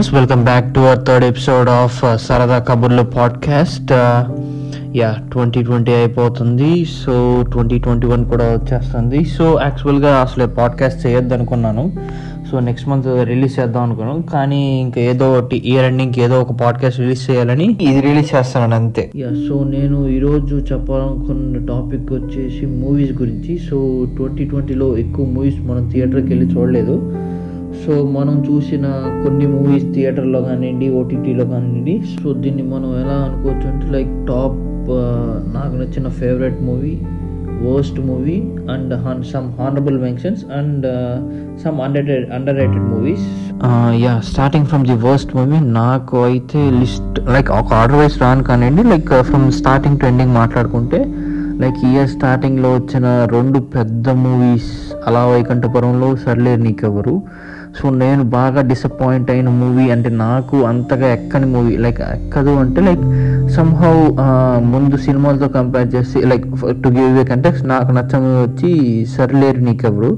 Listeners welcome back to our third episode of సరదా కబుర్లు podcast yeah twenty twenty అయిపోతుంది. So twenty twenty one కూడా వచ్చేస్తుంది. So యాక్చువల్గా అసలు పాడ్కాస్ట్ చేయొద్దు అనుకున్నాను సో నెక్స్ట్ మంత్ రిలీజ్ చేద్దాం అనుకున్నాను. కానీ ఇంకా ఏదో ఒకటి ఇయర్ ఎండింగ్ ఏదో ఒక పాడ్కాస్ట్ రిలీజ్ చేయాలని ఇది రిలీజ్ చేస్తాను అంతే. యా సో నేను ఈరోజు చెప్పాలనుకున్న టాపిక్ వచ్చేసి మూవీస్ గురించి. సో ట్వంటీ ట్వంటీలో ఎక్కువ మూవీస్ మనం థియేటర్కి వెళ్ళి చూడలేదు. సో మనం చూసిన కొన్ని మూవీస్ థియేటర్లో కానివ్వండి ఓటీటీలో కానివ్వండి సో దీన్ని మనం ఎలా అనుకోవచ్చు అంటే లైక్ టాప్ నాకు నచ్చిన favourite movie worst movie and some honourable mentions and some under underrated movies yeah starting from the worst movie నాకు అయితే లిస్ట్ లైక్ ఒక ఆర్డర్ వైస్ రాను కానివ్వండి like from starting to ending మాట్లాడుకుంటే లైక్ ఇయర్ స్టార్టింగ్లో వచ్చిన రెండు పెద్ద మూవీస్ అలా వైకంఠపురంలో సర్లేరు నీకెవరు సో నేను బాగా డిసప్పాయింట్ అయిన మూవీ అంటే నాకు అంతగా ఎక్కని మూవీ లైక్ ఎక్కదు అంటే లైక్ సంహౌ ముందు సినిమాలతో కంపేర్ చేసి like to give a context నాకు నచ్చ మూవీ వచ్చి Sarileru Neekevvaru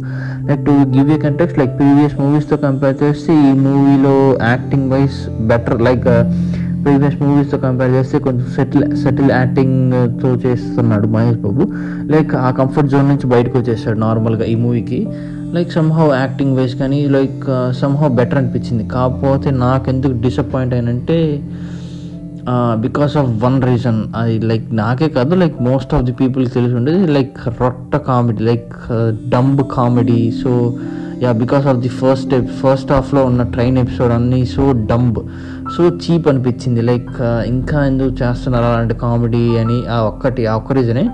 like to give a context like previous మూవీస్తో compare చేసి ఈ మూవీలో acting wise better like previous మూవీస్తో compare చేస్తే కొంచెం సెటిల్ సెటిల్ యాక్టింగ్తో చేస్తున్నాడు మహేష్ బాబు. లైక్ ఆ కంఫర్ట్ జోన్ నుంచి బయటకు వచ్చేసాడు నార్మల్గా ఈ మూవీకి లైక్ సమ్హౌ యాక్టింగ్ వైజ్ కానీ లైక్ సమ్హౌ బెటర్ అనిపించింది. కాకపోతే నాకు ఎందుకు డిసప్పాయింట్ అయినంటే బికాస్ ఆఫ్ వన్ రీజన్ అది లైక్ నాకే కాదు like most of the people తెలిసి ఉండేది like రొట్ట comedy like dumb comedy so yeah because of the first first హాఫ్లో ఉన్న ట్రైన్ ఎపిసోడ్ అన్నీ సో డంబ్ సో చీప్ అనిపించింది. లైక్ uh, ఇంకా ఎందుకు చేస్తున్నారు అలాంటి కామెడీ అని ఆ ఒక్కటి ఆ ఒక్క రీజనే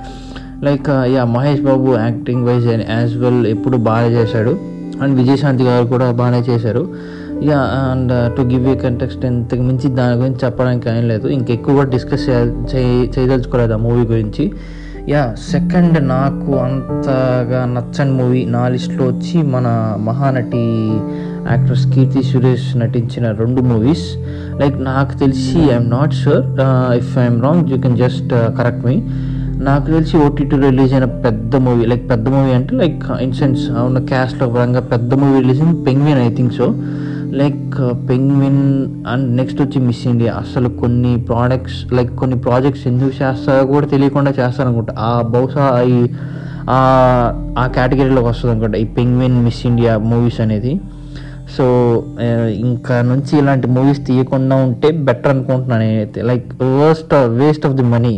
like yeah Mahesh Babu acting wise as well ఎప్పుడు బాగా చేశాడు. అండ్ విజయశాంతి గారు కూడా బాగానే చేశారు. Yeah and to give a context ఇంతకు మించి దాని గురించి చెప్పడానికి ఏం లేదు. ఇంకెక్కువ డిస్కస్ చేయదలుచుకోలేదు ఆ మూవీ గురించి. యా సెకండ్ నాకు అంతగా నచ్చని మూవీ నా లిస్ట్లో వచ్చి మన మహానటి యాక్ట్రెస్ కీర్తి సురేష్ నటించిన రెండు మూవీస్ లైక్ నాకు తెలిసి I'm not sure if I'm wrong you can just correct me నాకు తెలిసి ఓటీటీ రిలీజ్ అయిన పెద్ద మూవీ లైక్ పెద్ద మూవీ అంటే లైక్ ఇన్సెన్స్ uh, ఉన్న క్యాస్ట్లో పరంగా పెద్ద మూవీ రిలీజ్ అయింది Penguin I think so like Penguin and next వచ్చి మిస్ ఇండియా అసలు కొన్ని ప్రోడక్ట్స్ లైక్ కొన్ని ప్రాజెక్ట్స్ ఎందుకు చేస్తారో కూడా తెలియకుండా చేస్తారనుకుంటా. ఆ బహుశా ఈ ఆ కేటగిరీలోకి వస్తుంది అనుకుంటా ఈ పెంగ్విన్ మిస్ ఇండియా మూవీస్ అనేది. సో ఇంకా నుంచి ఇలాంటి మూవీస్ తీయకుండా ఉంటే బెటర్ అనుకుంటున్నాను నేనైతే. Like worst waste of the money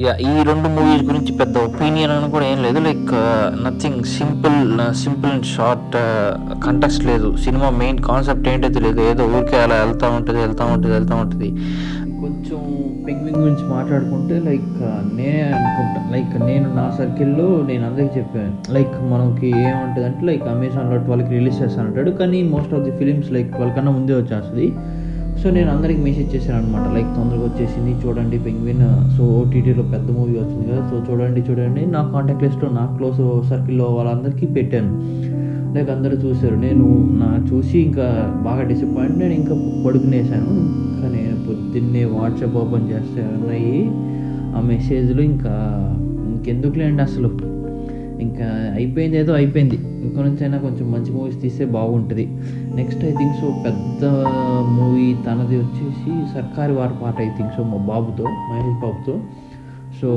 ఈ రెండు మూవీస్ గురించి పెద్ద ఒపీనియన్ అని కూడా ఏం లేదు. Like nothing simple simple and short context లేదు. సినిమా మెయిన్ కాన్సెప్ట్ ఏంటో తెలియదు. ఏదో ఊరికే అలా వెళ్తూ ఉంటుంది వెళ్తూ ఉంటుంది వెళ్తూ ఉంటుంది. కొంచెం పెంగ్విన్ గురించి మాట్లాడుకుంటే లైక్ uh, నేనే అనుకుంటా. లైక్ నేను నా సర్కిల్లో నేను అందరికీ చెప్పాను. లైక్ మనకి ఏముంటుంది అంటే లైక్ అమెజాన్లో ట్వెల్వ్కి రిలీజ్ చేస్తానంటాడు. కానీ most of the films like twelve కన్నా ముందే వచ్చేస్తుంది. సో నేను అందరికి మెసేజ్ చేశాను అనమాట లైక్ తొందరగా వచ్చేసింది. చూడండి పెంగ్విన్ సో ఓటీటీలో పెద్ద మూవీ వచ్చింది కదా. సో చూడండి చూడండి. నా కాంటాక్ట్ లిస్ట్లో నా క్లోజ్ సర్కిల్లో వాళ్ళందరికీ పెట్టాను. లైక్ అందరూ చూశారు. నేను నా చూసి ఇంకా బాగా డిసప్పాయింట్ నేను ఇంకా పడుకునేసాను ఇంకా నేను పొద్దున్నే వాట్సాప్ ఓపెన్ చేస్తే ఉన్నాయి ఆ మెసేజ్లు ఇంకా ఇంకెందుకులేండి అసలు. ఇంకా అయిపోయింది ఏదో అయిపోయింది. ఇంకో నుంచి అయినా కొంచెం మంచి మూవీస్ తీస్తే బాగుంటుంది. నెక్స్ట్ ఐ థింక్ సో పెద్ద మూవీ తనది వచ్చేసి సర్కారి వారి పాట ఐ థింక్ సో మా బాబుతో మహేష్ బాబుతో. So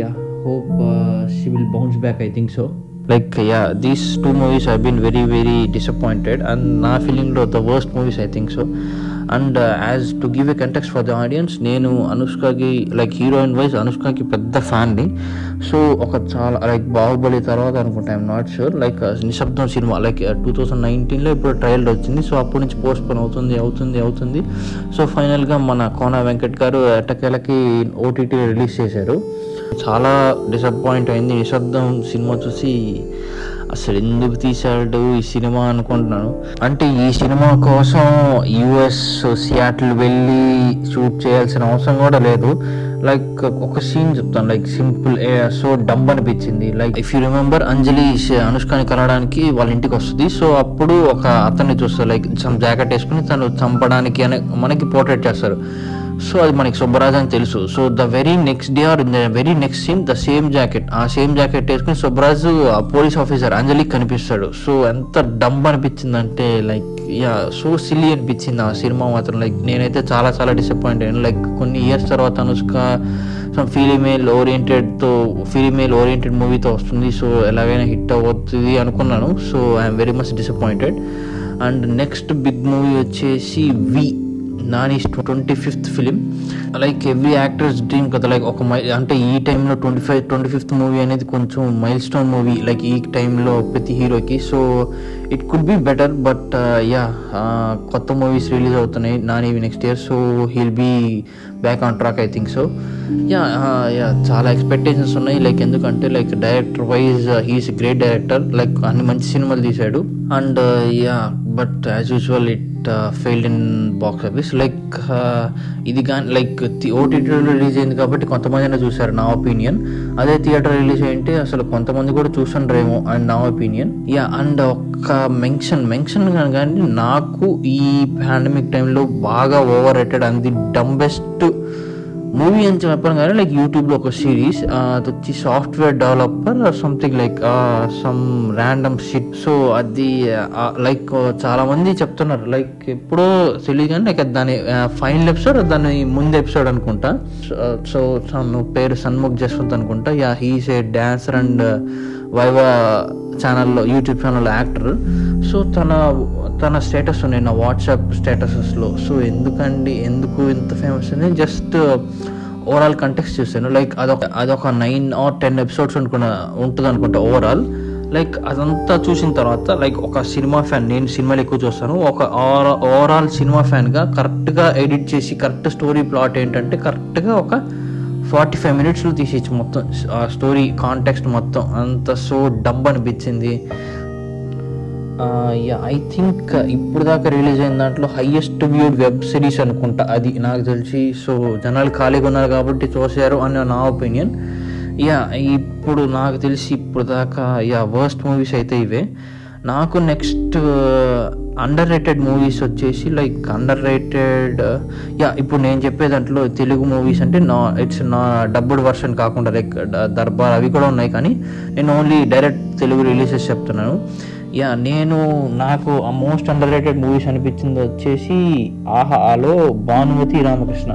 ya hope she will bounce back I think so like ya these two movies I been very very disappointed and నా ఫీలింగ్లో the worst movies I think so and as to give a context for the audience నేను అనుష్కకి like heroine wise అనుష్కకి పెద్ద ఫ్యాన్ని so ఒక చాలా like Baahubali తర్వాత అనుకుంటా I'm not sure like Nishabdham cinema like two thousand నైన్టీన్లో ఇప్పుడు ట్రయల్ వచ్చింది. సో అప్పటి నుంచి పోస్ట్ పోన్ అవుతుంది అవుతుంది అవుతుంది. సో ఫైనల్గా మన కోన వెంకట్ గారు ఎట్టకేలకి ఓటీటీ రిలీజ్ చేశారు. చాలా డిసప్పాయింట్ అయింది. నిశ్శబ్దం సినిమా చూసి అసలు ఎందుకు తీశాడు ఈ సినిమా అనుకుంటున్నాను? అంటే ఈ సినిమా కోసం యుఎస్ సియాటిల్ వెళ్ళి షూట్ చేయాల్సిన అవసరం కూడా లేదు. లైక్ ఒక సీన్ చెప్తాను లైక్ సింపుల్ సో డంబ్ అనిపించింది. Like if you remember Anjali అనుష్కని కలవడానికి వాళ్ళ ఇంటికి వస్తుంది. సో అప్పుడు ఒక అతన్ని చూస్తారు లైక్ సమ్ జాకెట్ వేసుకుని తను చంపడానికి అనే మనకి పోర్ట్రేట్ చేస్తారు. సో అది మనకి సుబ్బరాజ్ అని తెలుసు. So the very next day or in the very next scene the same jacket ఆ సేమ్ జాకెట్ వేసుకుని సుబ్బరాజు పోలీస్ ఆఫీసర్ అంజలికి కనిపిస్తాడు. సో ఎంత డమ్ అనిపించిందంటే లైక్ యా సో సిల్లీ అనిపించింది ఆ సినిమా మాత్రం. లైక్ నేనైతే చాలా చాలా డిసప్పాయింట్ అయ్యాను లైక్ కొన్ని ఇయర్స్ తర్వాత అనుష్క సమ్ ఫీలిమేల్ ఓరియంటెడ్తో ఫీలిమేల్ ఓరియంటెడ్ మూవీతో వస్తుంది. సో ఎలాగైనా హిట్ అవుతుంది అనుకున్నాను. So I'm very much disappointed and next big movie వచ్చేసి V Nani twenty fifth film. Like every actor's dream కదా. లైక్ ఒక మై అంటే ఈ టైంలో twenty five twenty fifth movie అనేది కొంచెం మైల్ స్టోన్ మూవీ లైక్ ఈ టైంలో ప్రతి హీరోకి. So it could be better but yeah కొత్త మూవీస్ రిలీజ్ అవుతున్నాయి Nani next year so he'll be back on track I think so yeah yeah చాలా expectations ఉన్నాయి. లైక్ ఎందుకంటే like director wise he's great director like అన్ని మంచి సినిమాలు తీశాడు. And yeah but as usual it failed in box office like ఇది కానీ like ఓటీటీలో రిలీజ్ అయింది కాబట్టి కొంతమంది అయినా నా ఒపీనియన్ అదే థియేటర్ రిలీజ్ అయింటే అసలు కొంతమంది కూడా చూసుండ్రేమో అండ్ నా ఒపీనియన్ యా అండ్ ఒక్క మెన్షన్ మెన్షన్ కానీ నాకు ఈ పాండమిక్ టైంలో బాగా overrated and the dumbest movie అని చెప్పాను కానీ లైక్ యూట్యూబ్లో ఒక సిరీస్ uh, uh, అది వచ్చి software developer something like some random shit so అది లైక్ చాలా మంది చెప్తున్నారు. లైక్ ఎప్పుడో తెలియదు కానీ లైక్ దాని uh, ఫైనల్ ఎపిసోడ్ దాని ముందు ఎపిసోడ్ అనుకుంటా. సో తను పేరు సన్ముఖ్ జస్వంత్ అనుకుంటా. Yeah he's a dancer and Viva ఛానల్లో యూట్యూబ్ ఛానల్లో యాక్టర్. సో తన తన స్టేటస్ ఉన్నాయి. నా వాట్సాప్ స్టేటసెస్లో. సో ఎందుకండి? ఎందుకు ఇంత ఫేమస్ అని జస్ట్ ఓవరాల్ కంటెక్స్ చూసాను లైక్ అదొక అదొక నైన్ ఆర్ టెన్ ఎపిసోడ్స్ అనుకున్న ఉంటుంది అనుకుంటా ఓవరాల్. లైక్ అదంతా చూసిన తర్వాత లైక్ ఒక సినిమా ఫ్యాన్ నేను సినిమాలు ఎక్కువ చూస్తాను. ఒక ఓవరాల్ సినిమా ఫ్యాన్గా కరెక్ట్గా ఎడిట్ చేసి కరెక్ట్ స్టోరీ ప్లాట్ ఏంటంటే కరెక్ట్గా ఒక ఫార్టీ ఫైవ్ మినిట్స్లో తీసేయచ్చు మొత్తం ఆ స్టోరీ కాంటెక్స్ట్ మొత్తం. అంత సో డబ్ అనిపించింది. యా ఐ థింక్ ఇప్పుడు దాకా రిలీజ్ అయిన దాంట్లో హయ్యెస్ట్ వ్యూడ్ వెబ్ సిరీస్ అనుకుంటా. అది నాకు తెలిసి సో జనాలు ఖాళీగా ఉన్నారు కాబట్టి చూశారు అని నా ఒపీనియన్ యా ఇప్పుడు నాకు తెలిసి ఇప్పుడు దాకా యా వర్స్ట్ మూవీస్ అయితే ఇవే. నాకు నెక్స్ట్ అండర్ రేటెడ్ మూవీస్ వచ్చేసి లైక్ అండర్ రేటెడ్ యా ఇప్పుడు నేను చెప్పే దాంట్లో తెలుగు మూవీస్ అంటే నా ఇట్స్ నా డబ్బుడ్ వర్షన్ కాకుండా లైక్ దర్బార్ అవి కూడా ఉన్నాయి. కానీ నేను ఓన్లీ డైరెక్ట్ తెలుగు రిలీజెస్ చెప్తున్నాను. యా నేను నాకు ఆ మోస్ట్ అండర్ రేటెడ్ మూవీస్ అనిపించింది వచ్చేసి ఆహాలో భానుమతి రామకృష్ణ.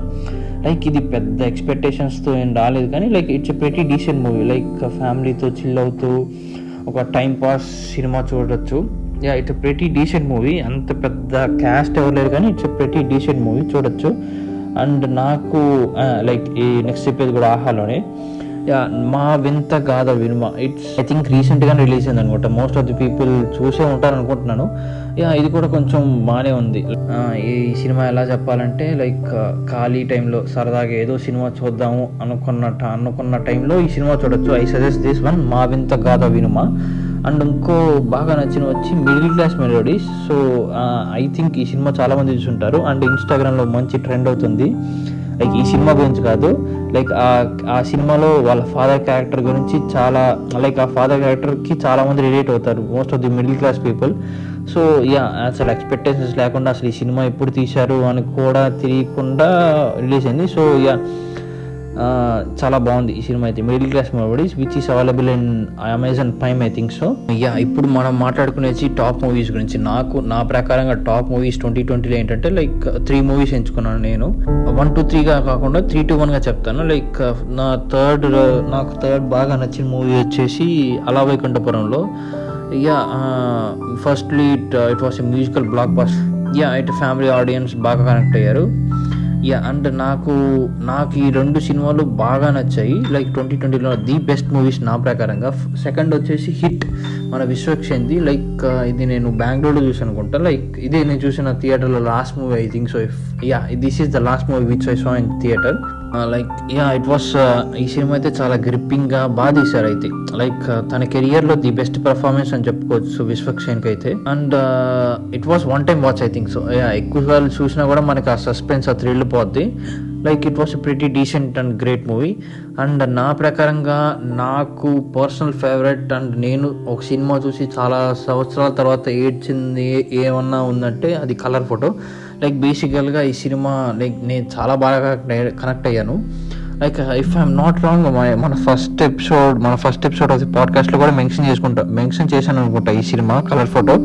లైక్ ఇది పెద్ద ఎక్స్పెక్టేషన్స్తో ఏం రాలేదు. కానీ like it's a pretty decent movie like ఫ్యామిలీతో చిల్ అవుతూ ఒక టైం పాస్ సినిమా చూడొచ్చు. Yeah it's pretty decent movie అంత పెద్ద క్యాస్ట్ ఎవరు లేరు కానీ ఇట్స్ ప్రెటీ డీసెంట్ మూవీ చూడొచ్చు. అండ్ నాకు లైక్ ఈ నెక్స్ట్ చెప్పేది కూడా ఆహాలోనే. Yeah Maa Vintha Gaadha Vinuma. It's I think రీసెంట్గా రిలీజ్ అయింది అనుకుంటా మోస్ట్ ఆఫ్ ది పీపుల్ చూసే ఉంటారు అనుకుంటున్నాను యా ఇది కూడా కొంచెం బాగానే ఉంది. ఈ సినిమా ఎలా చెప్పాలంటే లైక్ ఖాళీ టైంలో సరదాగా ఏదో సినిమా చూద్దాము అనుకున్న అనుకున్న టైంలో ఈ సినిమా చూడొచ్చు. ఐ సజెస్ట్ దిస్ వన్ మా వింత గాథ వినుమ. అండ్ ఇంకో బాగా నచ్చిన వచ్చి middle class melodies. So I think ఈ సినిమా చాలామంది చూసుంటారు. అండ్ ఇన్స్టాగ్రామ్లో మంచి ట్రెండ్ అవుతుంది. లైక్ ఈ సినిమా గురించి కాదు. లైక్ ఆ సినిమాలో వాళ్ళ ఫాదర్ క్యారెక్టర్ గురించి చాలా లైక్ ఆ ఫాదర్ క్యారెక్టర్కి చాలామంది రిలేట్ అవుతారు. Most of the middle class people so yeah అసలు ఎక్స్పెక్టేషన్స్ లేకుండా అసలు ఈ సినిమా ఎప్పుడు తీశారు అని కూడా తెలియకుండా రిలీజ్ అయింది. సో యా చాలా బాగుంది ఈ సినిమా అయితే. Middle class movies which is available in Amazon Prime I think so yeah ఇప్పుడు మనం మాట్లాడుకునేసి టాప్ మూవీస్ గురించి. నాకు నా ప్రకారంగా టాప్ మూవీస్ ట్వంటీ ట్వంటీలో ఏంటంటే లైక్ త్రీ మూవీస్ ఎంచుకున్నాను నేను. వన్ టూ త్రీగా కాకుండా త్రీ టూ వన్గా చెప్తాను. లైక్ నా థర్డ్ నాకు థర్డ్ బాగా నచ్చిన మూవీ వచ్చేసి Ala Vaikunthapurramuloo yeah firstly it it was a musical blockbuster yeah it family audience బాగా కనెక్ట్ అయ్యారు. యా అండ్ నాకు నాకు ఈ రెండు సినిమాలు బాగా నచ్చాయి. లైక్ ట్వంటీ ట్వంటీలో ది బెస్ట్ మూవీస్ నా ప్రకారంగా. సెకండ్ వచ్చేసి హిట్ మన విశ్వక్షంది లైక్ uh, ఇది నేను బెంగళూరులో చూసాను అనుకుంటా. లైక్ ఇదే నేను చూసిన థియేటర్లో last movie I think so if yeah this is the last movie which I saw in theatre like yeah it was ఈ సినిమా అయితే చాలా గ్రిప్పింగ్గా బాగా తీశారు అయితే. లైక్ uh, తన కెరియర్లో ది బెస్ట్ పర్ఫార్మెన్స్ అని చెప్పుకోవచ్చు విశ్వక్షేన్కి అయితే. And it was one time watch I think so yeah ఎక్కువ చూసినా కూడా మనకి ఆ సస్పెన్స్ ఆ థ్రిల్ పోద్ది. Like it was pretty decent and great movie and నా ప్రకారంగా నాకు పర్సనల్ ఫేవరెట్ అండ్ నేను ఒక సినిమా చూసి చాలా సంవత్సరాల తర్వాత ఏడ్చింది ఏమన్నా ఉందంటే అది కలర్ ఫోటో లైక్ బేసికల్గా ఈ సినిమా లైక్ నేను చాలా బాగా కనెక్ట్ అయ్యాను. Like if I'm not wrong మన ఫస్ట్ ఎపిసోడ్ మన ఫస్ట్ ఎపిసోడ్ ఆఫ్ ది పాడ్కాస్ట్లో కూడా మెన్షన్ చేసుకుంటా మెన్షన్ చేశాను అనుకుంటా ఈ సినిమా కలర్ ఫోటో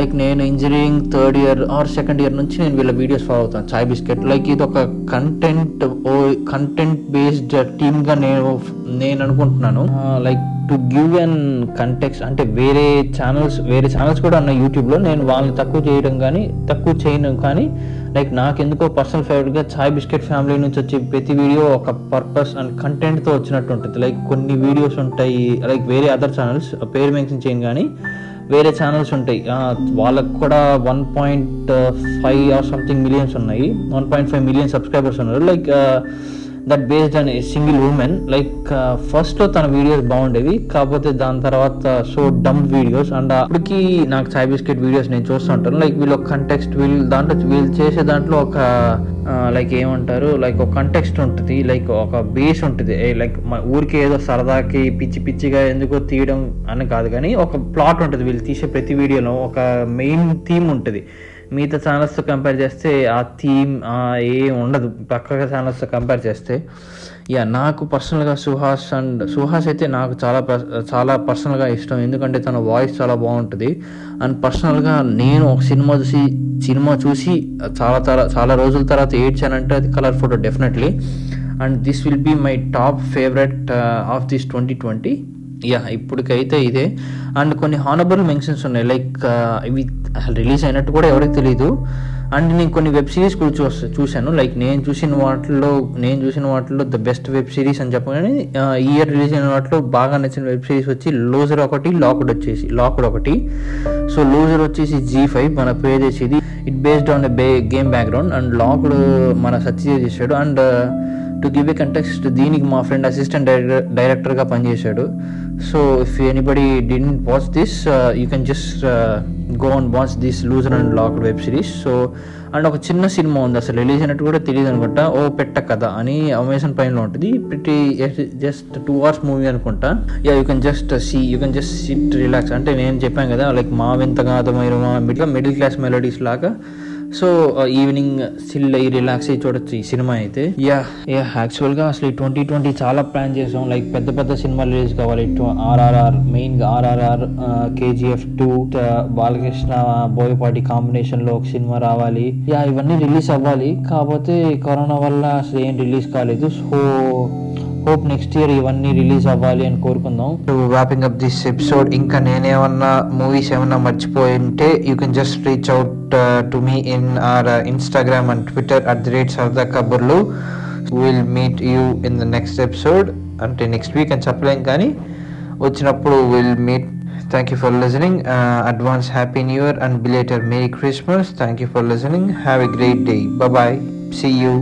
లైక్ నేను engineering third year or second year నుంచి నేను వీళ్ళ వీడియోస్ ఫాలో అవుతాను చాయ్ బిస్కెట్. లైక్ ఇది ఒక కంటెంట్ ఓ కంటెంట్ బేస్డ్ టీమ్గా నేను నేను అనుకుంటున్నాను. Uh, like to give an context అంటే వేరే ఛానల్స్ వేరే ఛానల్స్ కూడా ఉన్నాయి యూట్యూబ్లో నేను వాళ్ళని తక్కువ చేయడం కానీ తక్కువ చేయను కానీ లైక్ నాకు ఎందుకో పర్సనల్ ఫేవరెట్గా చాయ్ బిస్కెట్ ఫ్యామిలీ నుంచి వచ్చే ప్రతి వీడియో ఒక పర్పస్ అండ్ కంటెంట్తో వచ్చినట్టు ఉంటుంది. లైక్ కొన్ని వీడియోస్ ఉంటాయి లైక్ వేరే అదర్ ఛానల్స్ పేరు మెన్షన్ చేయను కానీ వేరే ఛానల్స్ ఉంటాయి. వాళ్ళకు కూడా one point five or something millions ఉన్నాయి. One point five million subscribers ఉన్నారు. Like that based on single women like ఫస్ట్లో తన వీడియోస్ బాగుండేవి కాకపోతే దాని తర్వాత సో డమ్ వీడియోస్ అండ్ అప్పటికి నాకు చాయ్ బిస్కెట్ వీడియోస్ నేను చూస్తూ ఉంటాను. లైక్ వీళ్ళు ఒక కంటెక్స్ట్ వీళ్ళు దాంట్లో వీళ్ళు చేసే దాంట్లో ఒక uh, లైక్ ఏమంటారు లైక్ ఒక కంటెక్స్ట్ ఉంటుంది లైక్ ఒక బేస్ ఉంటుంది. లైక్ మా ఊరికి ఏదో సరదాకి పిచ్చి పిచ్చిగా ఎందుకో తీయడం అని కాదు కానీ ఒక ప్లాట్ ఉంటుంది. వీళ్ళు తీసే ప్రతి వీడియోలో ఒక మెయిన్ థీమ్ ఉంటుంది. మిగతా ఛానల్స్తో కంపేర్ చేస్తే ఆ థీమ్ ఏం ఉండదు. పక్కగా ఛానల్స్తో కంపేర్ చేస్తే యా నాకు పర్సనల్గా సుహాస్ అండ్ సుహాస్ అయితే నాకు చాలా చాలా పర్సనల్గా ఇష్టం. ఎందుకంటే తన వాయిస్ చాలా బాగుంటుంది. అండ్ పర్సనల్గా నేను ఒక సినిమా చూసి సినిమా చూసి చాలా చాలా చాలా రోజుల తర్వాత ఏడ్చానంటే అది Colour Photo definitely and this will be my top favourite of this twenty twenty yeah ఇప్పటికైతే ఇదే. అండ్ కొన్ని హానబుల్ మెన్షన్స్ ఉన్నాయి. లైక్ uh, ఇవి అసలు రిలీజ్ అయినట్టు కూడా ఎవరికి తెలియదు అండ్ నేను కొన్ని వెబ్ సిరీస్ కూడా చూ చూశాను. లైక్ నేను చూసిన వాటిలో నేను చూసిన వాటిలో ద బెస్ట్ వెబ్ సిరీస్ అని చెప్పగానే uh, ఈ ఇయర్ రిలీజ్ అయిన వాటిలో బాగా నచ్చిన వెబ్ సిరీస్ వచ్చి లూజర్ ఒకటి లాక్డ్ వచ్చేసి లాక్డ్ ఒకటి. సో లూజర్ వచ్చేసి జీ ఫైవ్ మన పే చేసేది ఇట్ బేస్డ్ ఆన్ బే గేమ్ బ్యాక్గ్రౌండ్ అండ్ లాక్డ్ మన సత్య చేశాడు. And to give a context దీనికి మా ఫ్రెండ్ అసిస్టెంట్ డైరెక్టర్ డైరెక్టర్గా పనిచేశాడు. So if anybody didn't watch this you can just go and watch this Loser and Locked web series so and ఒక చిన్న cinema ఉంది అసలు రిలీజ్ అయినట్టు కూడా తెలియదు అనుకుంటా. ఓ పెట్ట కథ అని అమెజాన్ పైన ఉంటుంది. ప్రతి జస్ట్ టూ అవర్స్ మూవీ అనుకుంటా. Yeah you can just see you can just sit relax అంటే నేను చెప్పాను కదా లైక్ మా వింతగా అర్థమైన మిడిల్ మిడిల్ క్లాస్ మెలోడీస్ లాగా. సో ఈవినింగ్ సిల్ అయ్యి రిలాక్స్ అయ్యి చూడొచ్చు ఈ సినిమా అయితే. యా యా యాక్చువల్గా అసలు ఈ ట్వంటీ ట్వంటీ చాలా ప్లాన్ చేసాం. లైక్ పెద్ద పెద్ద సినిమాలు రిలీజ్ కావాలి. ఆర్ఆర్ఆర్ మెయిన్గా ఆర్ఆర్ఆర్ కేజీఎఫ్ టూ బాలకృష్ణ బోయపాటి కాంబినేషన్లో ఒక సినిమా రావాలి. యా ఇవన్నీ రిలీజ్ అవ్వాలి. కాకపోతే కరోనా వల్ల అసలు ఏం రిలీజ్ కాలేదు. సో హోప్ నెక్స్ట్ ఇయర్ ఇవన్నీ రిలీజ్ అవ్వాలి అని కోరుకుందాం. వ్యాపింగ్ అప్ దిస్ ఎపిసోడ్ ఇంకా నేనేమన్నా మూవీస్ ఏమన్నా మర్చిపోయి ఉంటే you can just reach out to me in our Instagram and Twitter at the rate Sarada Kaburlu will meet you in the next episode అంటే నెక్స్ట్ వీక్ అని చెప్పలేం కానీ వచ్చినప్పుడు will meet thank you for listening advance happy new year and belated merry Christmas thank you for listening have a great day bye see you